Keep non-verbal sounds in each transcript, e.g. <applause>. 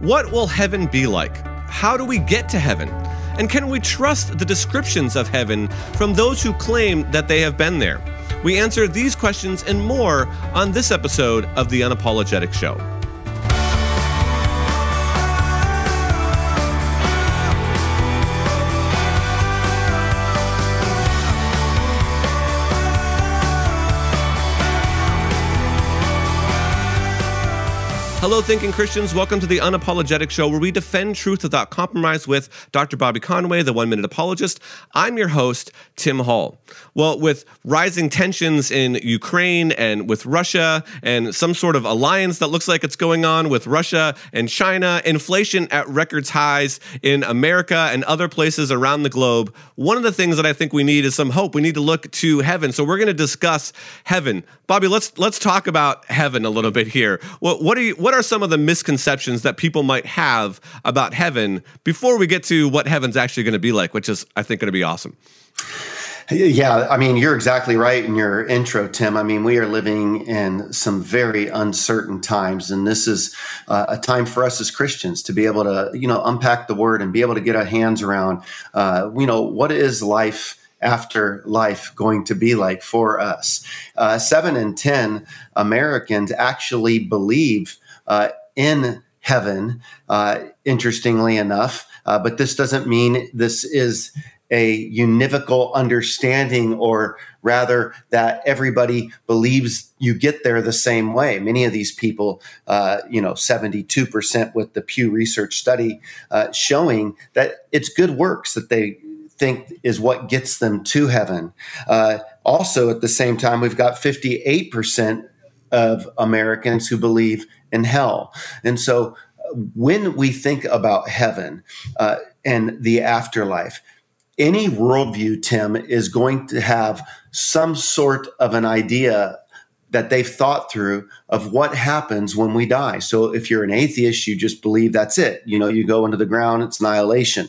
What will heaven be like? How do we get to heaven? And can we trust the descriptions of heaven from those who claim that they have been there? We answer these questions and more on this episode of The Unapologetic Show. Hello, thinking Christians. Welcome to the Unapologetic Show, where we defend truth without compromise with Dr. Bobby Conway, the one minute apologist. I'm your host, Tim Hall. Well, with rising tensions in Ukraine and with Russia, and some sort of alliance that looks like it's going on with Russia and China, inflation at records highs in America and other places around the globe, one of the things that I think we need is some hope. We need to look to heaven. So we're going to discuss heaven. Bobby, let's let's talk about heaven a little bit here. What what are you what are some of the misconceptions that people might have about heaven before we get to what heaven's actually going to be like, which is, I think, going to be awesome? Yeah, I mean, you're exactly right in your intro, Tim. I mean, we are living in some very uncertain times, and this is uh, a time for us as Christians to be able to, you know, unpack the word and be able to get our hands around, uh, you know, what is life after life going to be like for us? Uh, seven in 10 Americans actually believe uh, in heaven, uh, interestingly enough. Uh, but this doesn't mean this is a univocal understanding or rather that everybody believes you get there the same way many of these people uh, you know 72% with the pew research study uh, showing that it's good works that they think is what gets them to heaven uh, also at the same time we've got 58% of americans who believe in hell. And so uh, when we think about heaven uh, and the afterlife, any worldview, Tim, is going to have some sort of an idea that they've thought through of what happens when we die. So if you're an atheist, you just believe that's it. You know, you go into the ground, it's annihilation.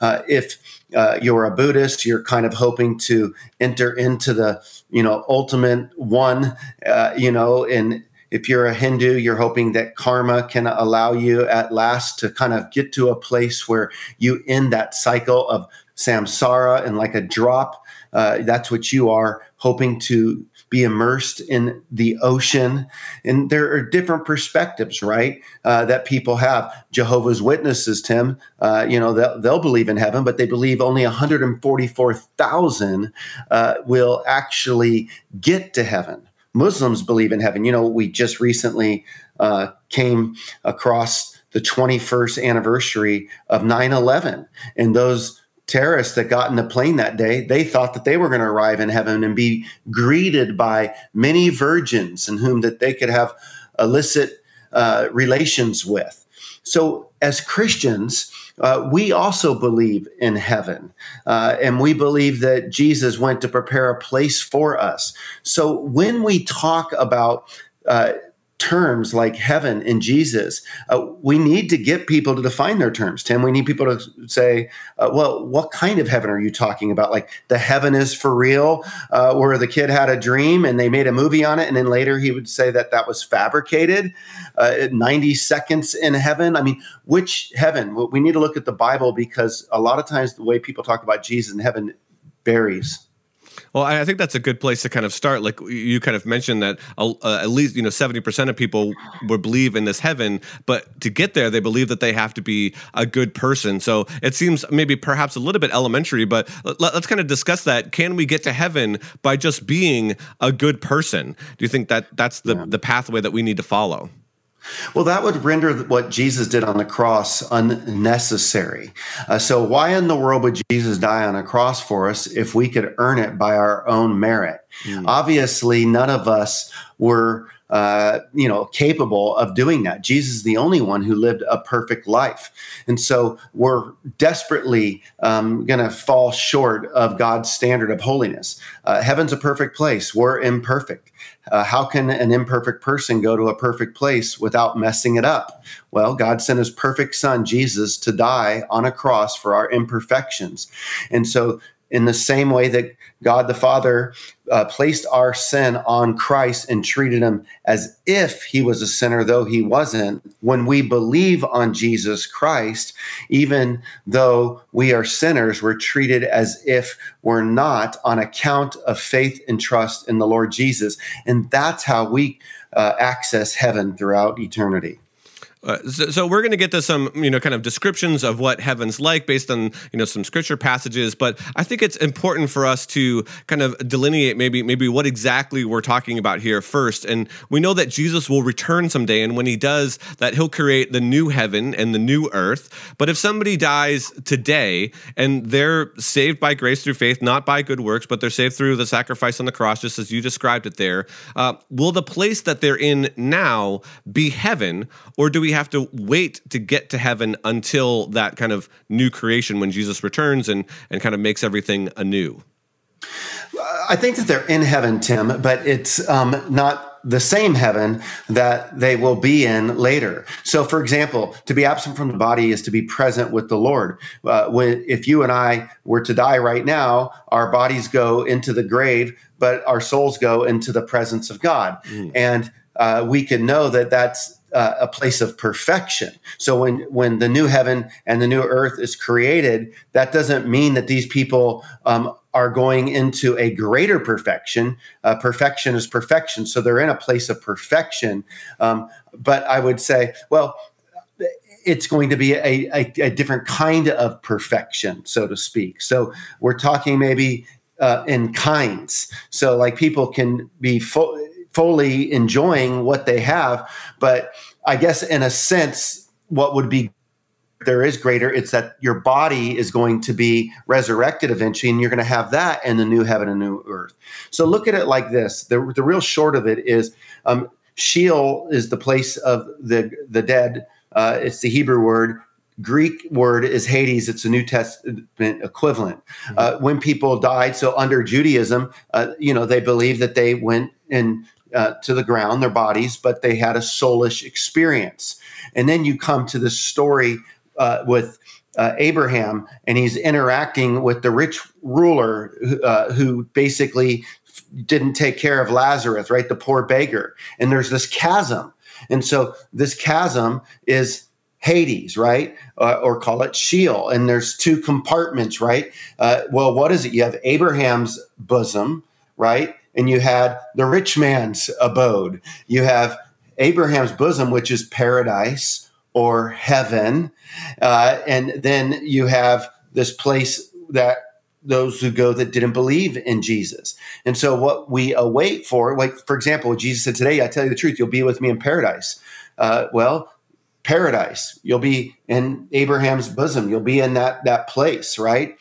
Uh, if uh, you're a Buddhist, you're kind of hoping to enter into the, you know, ultimate one, uh, you know, and if you're a Hindu, you're hoping that karma can allow you at last to kind of get to a place where you end that cycle of samsara and like a drop. Uh, that's what you are hoping to be immersed in the ocean. And there are different perspectives, right? Uh, that people have. Jehovah's Witnesses, Tim, uh, you know, they'll, they'll, believe in heaven, but they believe only 144,000 uh, will actually get to heaven. Muslims believe in heaven. You know, we just recently uh, came across the 21st anniversary of 9 11. And those terrorists that got in the plane that day, they thought that they were going to arrive in heaven and be greeted by many virgins in whom that they could have illicit uh, relations with. So, as Christians, uh, we also believe in heaven, uh, and we believe that Jesus went to prepare a place for us. So when we talk about uh, terms like heaven and Jesus, uh, we need to get people to define their terms. Tim, we need people to say, uh, well, what kind of heaven are you talking about? Like the heaven is for real, uh, where the kid had a dream and they made a movie on it. And then later he would say that that was fabricated, uh, 90 seconds in heaven. I mean, which heaven? We need to look at the Bible because a lot of times the way people talk about Jesus in heaven varies. Well, I think that's a good place to kind of start. Like you kind of mentioned that uh, at least you know seventy percent of people would believe in this heaven, but to get there, they believe that they have to be a good person. So it seems maybe perhaps a little bit elementary, but let, us kind of discuss that. Can we get to heaven by just being a good person? Do you think that that's the yeah. the pathway that we need to follow? Well, that would render what Jesus did on the cross unnecessary. Uh, so, why in the world would Jesus die on a cross for us if we could earn it by our own merit? Mm. Obviously, none of us were uh, you know, capable of doing that. Jesus is the only one who lived a perfect life. And so we're desperately um, going to fall short of God's standard of holiness. Uh, heaven's a perfect place. We're imperfect. Uh, how can an imperfect person go to a perfect place without messing it up? Well, God sent his perfect son, Jesus, to die on a cross for our imperfections. And so in the same way that God the Father uh, placed our sin on Christ and treated him as if he was a sinner, though he wasn't. When we believe on Jesus Christ, even though we are sinners, we're treated as if we're not on account of faith and trust in the Lord Jesus. And that's how we uh, access heaven throughout eternity. Uh, so, so, we're going to get to some, you know, kind of descriptions of what heaven's like based on, you know, some scripture passages. But I think it's important for us to kind of delineate maybe maybe what exactly we're talking about here first. And we know that Jesus will return someday, and when he does, that he'll create the new heaven and the new earth. But if somebody dies today and they're saved by grace through faith, not by good works, but they're saved through the sacrifice on the cross, just as you described it there, uh, will the place that they're in now be heaven, or do we have to wait to get to heaven until that kind of new creation when Jesus returns and and kind of makes everything anew? I think that they're in heaven, Tim, but it's um, not the same heaven that they will be in later. So, for example, to be absent from the body is to be present with the Lord. Uh, when if you and I were to die right now, our bodies go into the grave, but our souls go into the presence of God, mm. and uh, we can know that that's uh, a place of perfection. So when when the new heaven and the new earth is created, that doesn't mean that these people um, are going into a greater perfection. Uh, perfection is perfection, so they're in a place of perfection. Um, but I would say, well. It's going to be a, a, a different kind of perfection, so to speak. So we're talking maybe uh, in kinds. So like people can be full fully enjoying what they have. But I guess in a sense, what would be there is greater it's that your body is going to be resurrected eventually and you're going to have that in the new heaven and new earth so look at it like this the, the real short of it is um, sheol is the place of the the dead uh, it's the hebrew word Greek word is Hades. It's a New Testament equivalent. Mm-hmm. Uh, when people died, so under Judaism, uh, you know, they believed that they went and uh, to the ground, their bodies, but they had a soulish experience. And then you come to this story uh, with uh, Abraham, and he's interacting with the rich ruler uh, who basically didn't take care of Lazarus, right? The poor beggar. And there's this chasm. And so this chasm is Hades, right? Uh, or call it Sheol. And there's two compartments, right? Uh, well, what is it? You have Abraham's bosom, right? And you had the rich man's abode. You have Abraham's bosom, which is paradise or heaven. Uh, and then you have this place that those who go that didn't believe in Jesus. And so, what we await for, like, for example, Jesus said today, I tell you the truth, you'll be with me in paradise. Uh, well, paradise, you'll be in Abraham's bosom, you'll be in that, that place, right?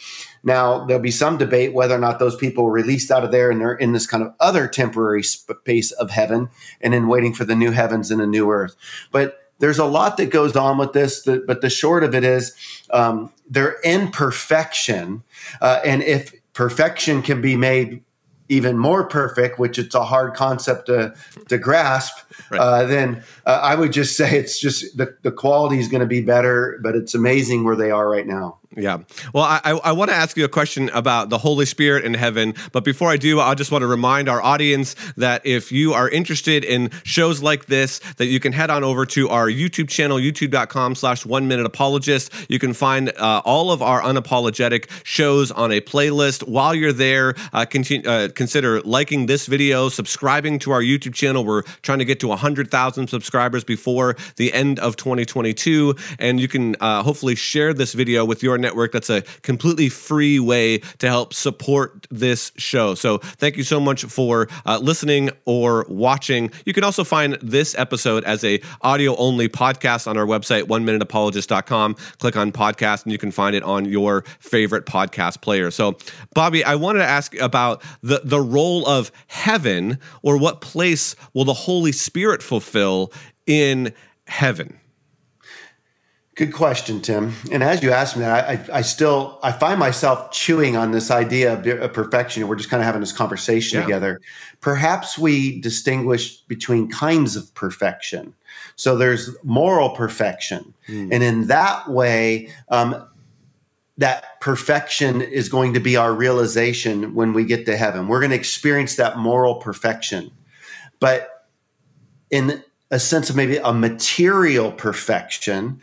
Now, there'll be some debate whether or not those people were released out of there and they're in this kind of other temporary space of heaven and then waiting for the new heavens and a new earth. But there's a lot that goes on with this, but the short of it is um, they're in perfection. Uh, and if perfection can be made even more perfect, which it's a hard concept to, to grasp, right. uh, then uh, I would just say it's just the, the quality is going to be better, but it's amazing where they are right now. Yeah. Well, I, I want to ask you a question about the Holy Spirit in heaven. But before I do, I just want to remind our audience that if you are interested in shows like this, that you can head on over to our YouTube channel, youtube.com slash one minute apologist. You can find uh, all of our unapologetic shows on a playlist. While you're there, uh, continue, uh, consider liking this video, subscribing to our YouTube channel. We're trying to get to 100,000 subscribers before the end of 2022. And you can uh, hopefully share this video with your Network. That's a completely free way to help support this show. So thank you so much for uh, listening or watching. You can also find this episode as a audio only podcast on our website, one minuteapologist.com. Click on podcast and you can find it on your favorite podcast player. So, Bobby, I wanted to ask about the, the role of heaven or what place will the Holy Spirit fulfill in heaven? Good question, Tim. And as you asked me that, I, I, still I find myself chewing on this idea of perfection. We're just kind of having this conversation yeah. together. Perhaps we distinguish between kinds of perfection. So there's moral perfection, mm. and in that way, um, that perfection is going to be our realization when we get to heaven. We're going to experience that moral perfection. But in a sense of maybe a material perfection,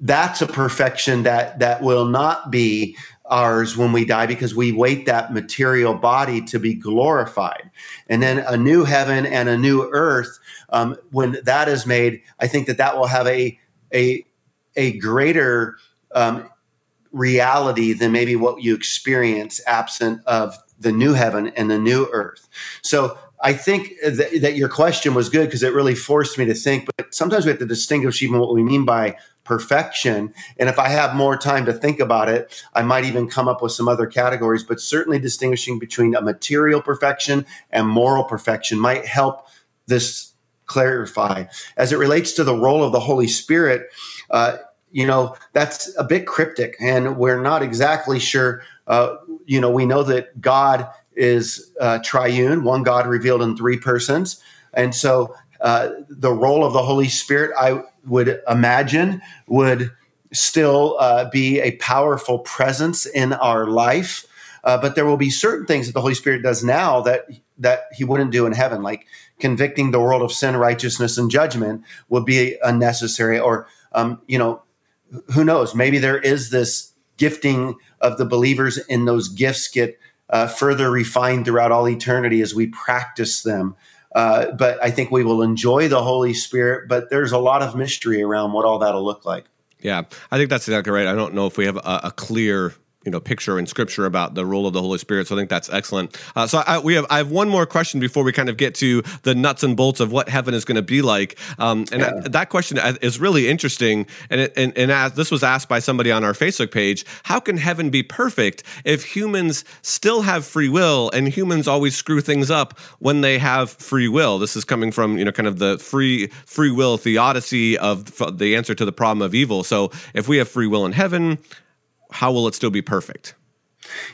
that's a perfection that that will not be ours when we die because we wait that material body to be glorified. And then a new heaven and a new earth, um, when that is made, I think that that will have a a a greater um, reality than maybe what you experience absent of the new heaven and the new earth. So I think that, that your question was good because it really forced me to think. But sometimes we have to distinguish even what we mean by perfection. And if I have more time to think about it, I might even come up with some other categories. But certainly distinguishing between a material perfection and moral perfection might help this clarify. As it relates to the role of the Holy Spirit, uh, you know, that's a bit cryptic, and we're not exactly sure. Uh, you know, we know that God is uh, triune, one God revealed in three persons. And so uh, the role of the Holy Spirit, I would imagine, would still uh, be a powerful presence in our life. Uh, but there will be certain things that the Holy Spirit does now that that He wouldn't do in heaven, like convicting the world of sin, righteousness, and judgment would be unnecessary. Or, um, you know, who knows? Maybe there is this gifting of the believers, and those gifts get uh, further refined throughout all eternity as we practice them. Uh, but I think we will enjoy the Holy Spirit, but there's a lot of mystery around what all that'll look like. Yeah, I think that's exactly right. I don't know if we have a, a clear you know picture in scripture about the role of the holy spirit. So i think that's excellent. Uh, so I, we have i have one more question before we kind of get to the nuts and bolts of what heaven is going to be like. Um, and yeah. that, that, question is really interesting. And it, and, and as this was asked by somebody on our facebook page how can heaven be perfect if humans still have free will and humans always screw things up when they have free will? This is coming from you know kind of the free free will theodicy of the answer to the problem of evil. So if we have free will in heaven how will it still be perfect?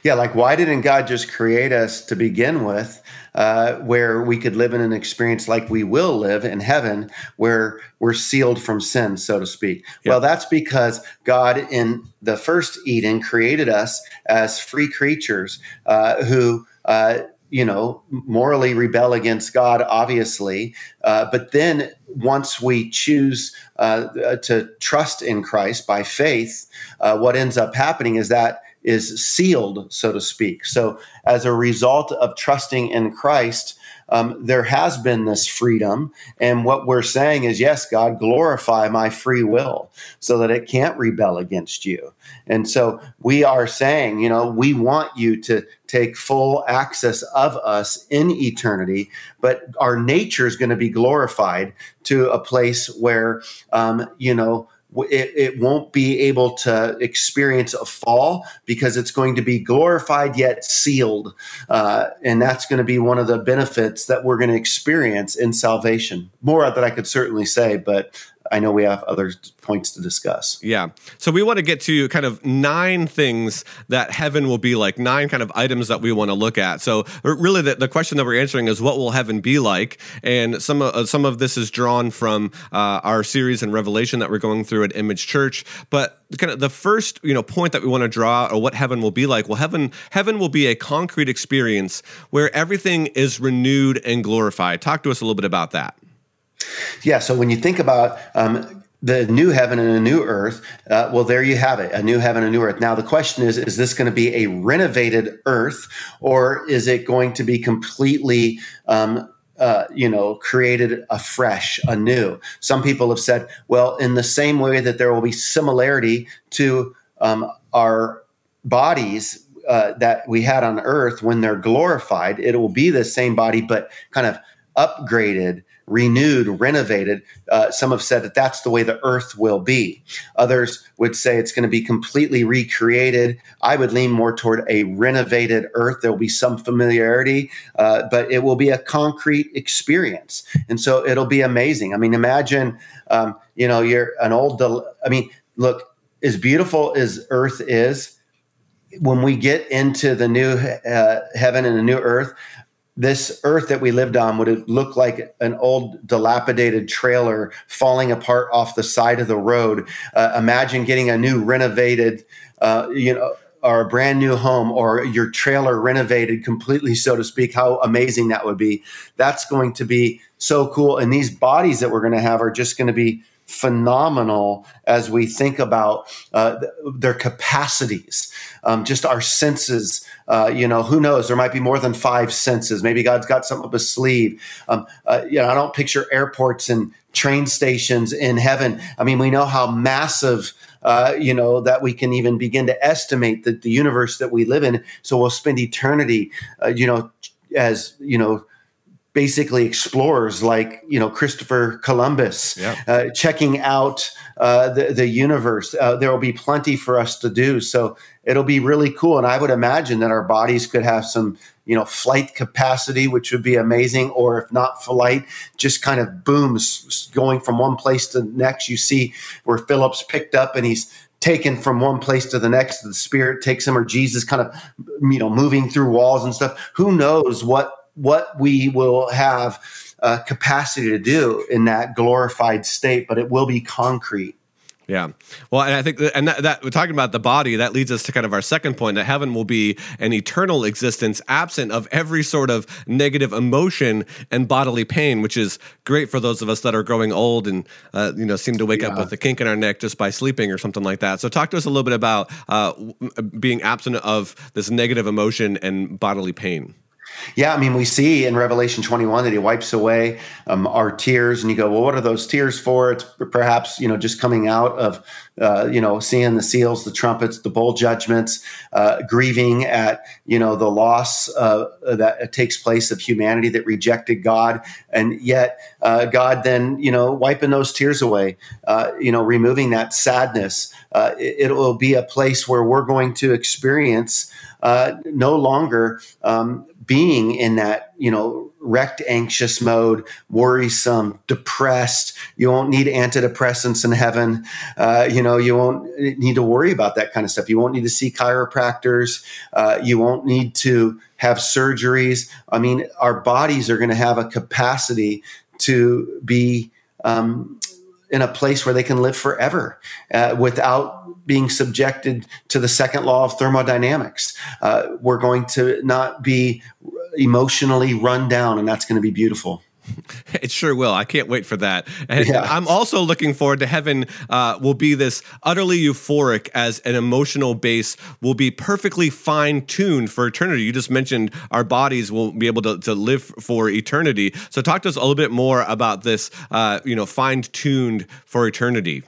Yeah, like why didn't God just create us to begin with, uh, where we could live in an experience like we will live in heaven, where we're sealed from sin, so to speak? Yeah. Well, that's because God in the first Eden created us as free creatures uh, who. Uh, you know, morally rebel against God, obviously. Uh, but then once we choose uh, to trust in Christ by faith, uh, what ends up happening is that is sealed, so to speak. So, as a result of trusting in Christ, um, there has been this freedom. And what we're saying is, yes, God, glorify my free will so that it can't rebel against you. And so we are saying, you know, we want you to take full access of us in eternity, but our nature is going to be glorified to a place where, um, you know, it, it, won't be able to experience a fall because it's going to be glorified yet sealed. Uh, and that's going to be one of the benefits that we're going to experience in salvation. More that I could certainly say, but I know we have other points to discuss. Yeah. So we want to get to kind of nine things that heaven will be like, nine kind of items that we want to look at. So really the, the question that we're answering is what will heaven be like? And some of, uh, some of this is drawn from uh, our series in Revelation that we're going through at Image Church. But kind of the first, you know, point that we want to draw or what heaven will be like, well, heaven, heaven will be a concrete experience where everything is renewed and glorified. Talk to us a little bit about that. Yeah. So when you think about um, the new heaven and a new earth, uh, well, there you have it a new heaven, a new earth. Now, the question is is this going to be a renovated earth or is it going to be completely um, uh, you know, created afresh, anew. Some people have said, well, in the same way that there will be similarity to um, our bodies uh, that we had on earth when they're glorified, it will be the same body, but kind of upgraded renewed, renovated. Uh, some have said that that's the way the earth will be. Others would say it's going to be completely recreated. I would lean more toward a renovated earth. There will be some familiarity, uh, but it will be a concrete experience. And so it'll be amazing. I mean, imagine, um, you know, you're an old, del- I mean, look, as beautiful as earth is, when we get into the new uh, heaven and the new earth, this earth that we lived on would look like an old dilapidated trailer falling apart off the side of the road. Uh, imagine getting a new renovated, uh, you know, or a brand new home or your trailer renovated completely, so to speak. How amazing that would be! That's going to be so cool. And these bodies that we're going to have are just going to be phenomenal as we think about uh, their capacities, um, just our senses. Uh, you know, who knows? There might be more than five senses. Maybe God's got something up his sleeve. Um, uh, you know, I don't picture airports and train stations in heaven. I mean, we know how massive. Uh, you know that we can even begin to estimate that the universe that we live in. So we'll spend eternity, uh, you know, as you know, basically explorers like you know Christopher Columbus, yeah. uh, checking out uh, the the universe. Uh, there will be plenty for us to do, so it'll be really cool. And I would imagine that our bodies could have some you know flight capacity, which would be amazing. Or if not flight, just kind of booms going from one place to the next. You see where Philip's picked up and he's taken from one place to the next the spirit takes him or jesus kind of you know moving through walls and stuff who knows what what we will have uh, capacity to do in that glorified state, but it will be concrete. Yeah. Well, and I think, that, and that, that, we're talking about the body, that leads us to kind of our second point that heaven will be an eternal existence absent of every sort of negative emotion and bodily pain, which is great for those of us that are growing old and, uh, you know, seem to wake yeah. up with a kink in our neck just by sleeping or something like that. So, talk to us a little bit about uh, being absent of this negative emotion and bodily pain. Yeah, I mean, we see in Revelation 21 that he wipes away um, our tears, and you go, well, what are those tears for? It's perhaps, you know, just coming out of, uh, you know, seeing the seals, the trumpets, the bowl judgments, uh, grieving at, you know, the loss uh, that takes place of humanity that rejected God. And yet, uh, God then, you know, wiping those tears away, uh, you know, removing that sadness. Uh, it, it, will be a place where we're going to experience no longer. Um, being in that, you know, wrecked, anxious mode, worrisome, depressed. You won't need antidepressants in heaven. Uh, you know, you won't need to worry about that kind of stuff. You won't need to see chiropractors. Uh, you won't need to have surgeries. I mean, our bodies are going to have a capacity to be um, in a place where they can live forever uh, without being subjected to the second law of thermodynamics. Uh, we're going to not be emotionally run down, and that's going to be beautiful. <laughs> It sure will. I can't wait for that. And yeah. I'm also looking forward to heaven. Uh, will be this utterly euphoric as an emotional base will be perfectly fine tuned for eternity. You just mentioned our bodies will be able to, to live for eternity. So talk to us a little bit more about this. Uh, you know, fine tuned for eternity.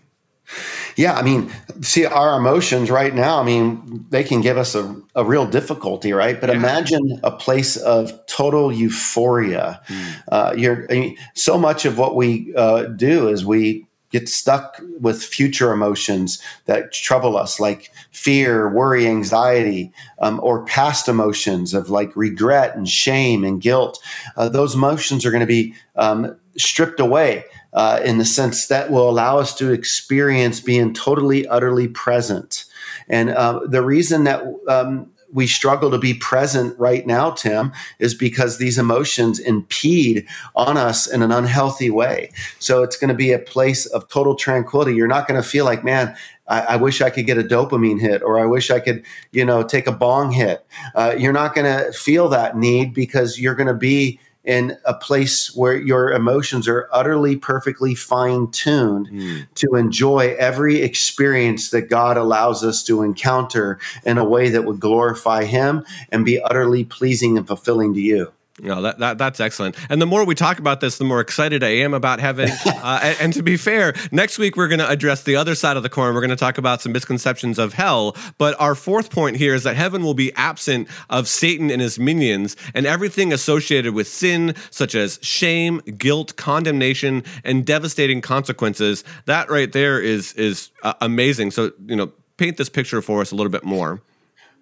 Yeah, I mean, see, our emotions right now, I mean, they can give us a, a real difficulty, right? But yeah. imagine a place of total euphoria. Mm. Uh, you're, I mean, so much of what we uh, do is we get stuck with future emotions that trouble us, like fear, worry, anxiety, um, or past emotions of like regret and shame and guilt. Uh, those emotions are going to be um, stripped away uh, in the sense that will allow us to experience being totally, utterly present. And uh, the reason that um, we struggle to be present right now, Tim, is because these emotions impede on us in an unhealthy way. So it's going to be a place of total tranquility. You're not going to feel like, man, I, I, wish I could get a dopamine hit, or I wish I could, you know, take a bong hit. Uh, you're not going to feel that need because you're going to be in a place where your emotions are utterly perfectly fine tuned mm. to enjoy every experience that God allows us to encounter in a way that would glorify Him and be utterly pleasing and fulfilling to you. No, that, that that's excellent. And the more we talk about this, the more excited I am about heaven. <laughs> Uh, and, and, to be fair, next week we're going to address the other side of the coin. We're going to talk about some misconceptions of hell. But our fourth point here is that heaven will be absent of Satan and his minions and everything associated with sin, such as shame, guilt, condemnation, and devastating consequences. That right there is is uh, amazing. So you know, paint this picture for us a little bit more.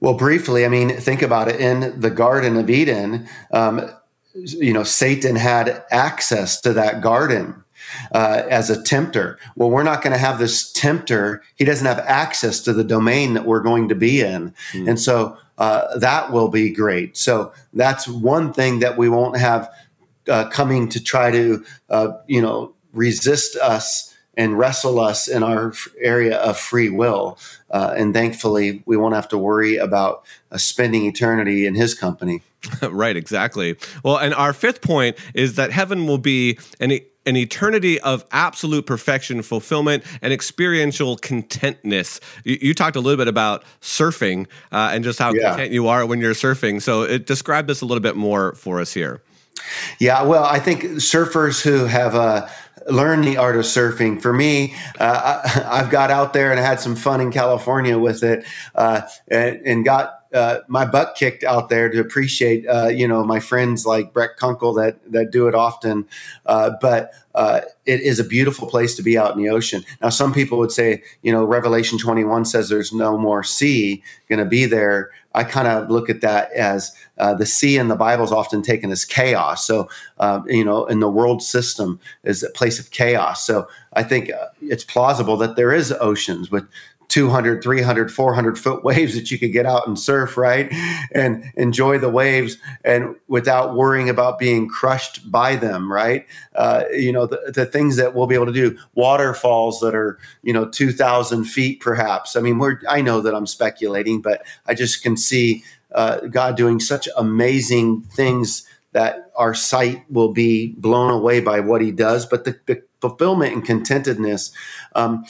Well, briefly, I mean, think about it. In the Garden of Eden, um, you know, Satan had access to that garden uh, as a tempter. Well, we're not going to have this tempter. He doesn't have access to the domain that we're going to be in. Mm. And so uh, that will be great. So that's one thing that we won't have uh, coming to try to, uh, you know, resist us and wrestle us in our area of free will. Uh, and thankfully, we won't have to worry about uh, spending eternity in His company. <laughs> right, exactly. Well, and our fifth point is that heaven will be an an eternity of absolute perfection, fulfillment, and experiential contentness. You, you talked a little bit about surfing uh, and just how yeah. content you are when you're surfing. So, it, describe this a little bit more for us here. Yeah, well, I think surfers who have uh, learned the art of surfing, for me, uh, I, <laughs> have got out there and had some fun in California with it, uh, and, and, got uh, my butt kicked out there to appreciate, uh, you know, my friends like Brett Kunkle that that do it often. Uh, but uh, it is a beautiful place to be out in the ocean. Now, some people would say, you know, Revelation 21 says there's no more sea going to be there. I kind of look at that as uh, the sea in the Bible is often taken as chaos. So, um, you know, in the world system is a place of chaos. So I think it's plausible that there is oceans with 200 300 400 foot <laughs> waves that you could get out and surf right? And enjoy the waves and without worrying about being crushed by them right? Uh, you know the, the things that we'll be able to do waterfalls that are you know 2000 feet perhaps. I mean we're i know that i'm speculating but i just can see uh, god doing such amazing things that our sight will be blown away by what he does. But the, the fulfillment and contentedness um,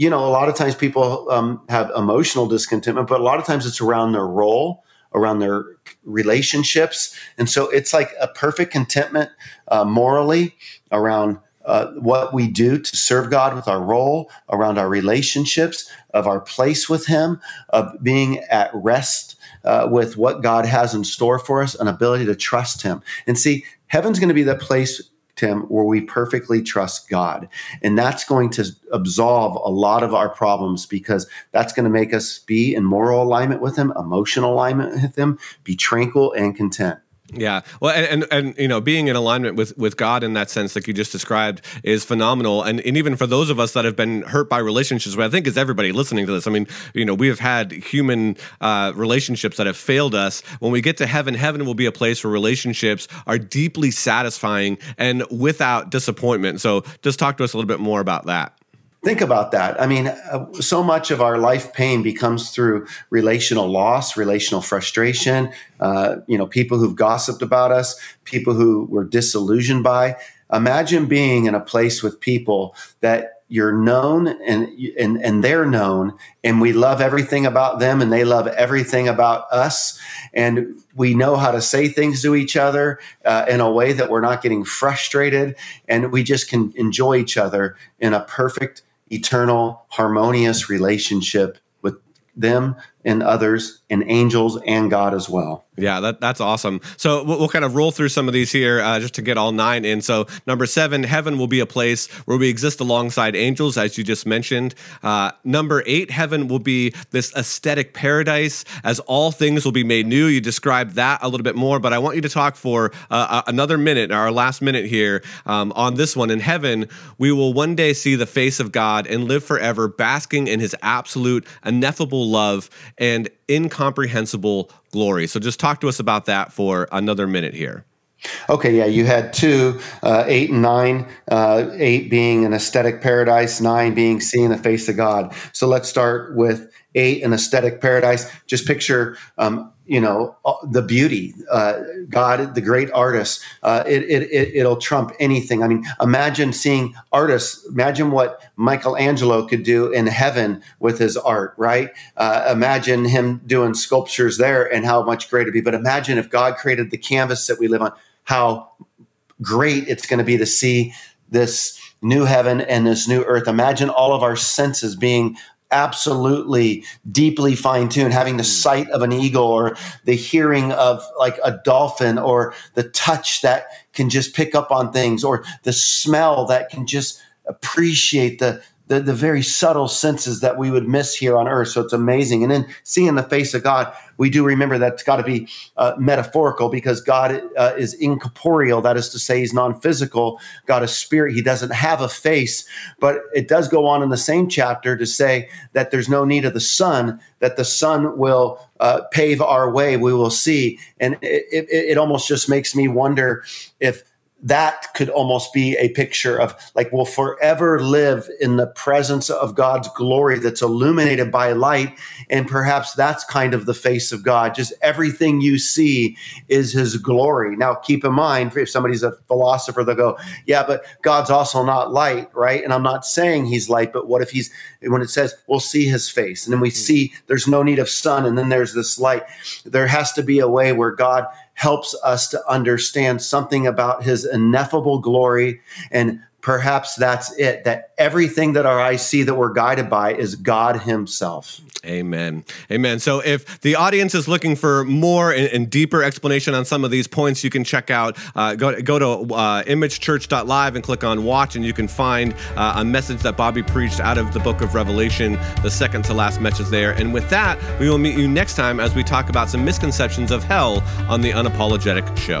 you know, a lot of times people um, have emotional discontentment, but a lot of times it's around their role, around their relationships. And so it's like a perfect contentment uh, morally around uh, what we do to serve God with our role, around our relationships, of our place with Him, of being at rest uh, with what God has in store for us, an ability to trust Him. And see, heaven's going to be the place Tim, where we perfectly trust God. And that's going to absolve a lot of our problems because that's going to make us be in moral alignment with Him, emotional alignment with Him, be tranquil and content. Yeah, well, and, and, and you know, being in alignment with with God in that sense, like you just described, is phenomenal. And and even for those of us that have been hurt by relationships, I think is everybody listening to this. I mean, you know, we have had human uh, relationships that have failed us. When we get to heaven, heaven will be a place where relationships are deeply satisfying and without disappointment. So, just talk to us a little bit more about that think about that. I mean, uh, so much of our life pain becomes through relational loss, relational frustration. Uh, you know, people who've gossiped about us, people who we're disillusioned by. Imagine being in a place with people that you're known and, and and they're known and we love everything about them and they love everything about us and we know how to say things to each other uh, in a way that we're not getting frustrated and we just can enjoy each other in a perfect eternal, harmonious relationship with them and others and angels and God as well. Yeah, that, that's awesome. So we'll, we'll, kind of roll through some of these here uh, just to get all nine in. So, number seven, heaven will be a place where we exist alongside angels, as you just mentioned. Uh, number eight, heaven will be this aesthetic paradise as all things will be made new. You described that a little bit more, but I want you to talk for uh, another minute, our last minute here um, on this one. In heaven, we will one day see the face of God and live forever, basking in his absolute, ineffable love and incomprehensible glory. So just talk to us about that for another minute here. Okay, yeah, you had two, uh, eight and nine. Uh, eight being an aesthetic paradise, nine being seeing the face of God. So let's start with eight, an aesthetic paradise. Just picture um, you know uh, the beauty uh, god the great artist uh, it, it, it, will trump anything. I mean imagine seeing artists imagine what michelangelo could do in heaven with his art right? Uh, imagine him doing sculptures there and how much greater it'd be. But imagine if god created the canvas that we live on how great it's going to be to see this new heaven and this new earth. Imagine all of our senses being absolutely deeply fine tuned, having the hmm. sight of an eagle or the hearing of like a dolphin or the touch that can just pick up on things or the smell that can just appreciate the the, the very subtle senses that we would miss here on earth. So it's amazing. And then seeing the face of God, we do remember that it's got to be uh, metaphorical because God uh, is incorporeal. That is to say, he's non physical. God is spirit. He doesn't have a face. But it does go on in the same chapter to say that there's no need of the sun, that the sun will uh, pave our way. We will see. And it, it, it almost just makes me wonder if that could almost be a picture of like we'll forever live in the presence of God's glory that's illuminated by light. And perhaps that's kind of the face of God. Just everything you see is his glory. Now, keep in mind, if somebody's a philosopher, they'll go, yeah, but God's also not light, right? And I'm not saying he's light, but what if he's, when it says we'll see his face and then we hmm. see there's no need of sun and then there's this light, there has to be a way where God helps us to understand something about his ineffable glory and perhaps that's it that everything that our eyes see that we're guided by is god himself. Amen. Amen. So if the audience is looking for more and, and deeper explanation on some of these points you can check out uh, go, go to uh, imagechurch.live and click on watch and you can find uh, a message that bobby preached out of the book of revelation the second to last message there. And with that we will meet you next time as we talk about some misconceptions of hell on the unapologetic show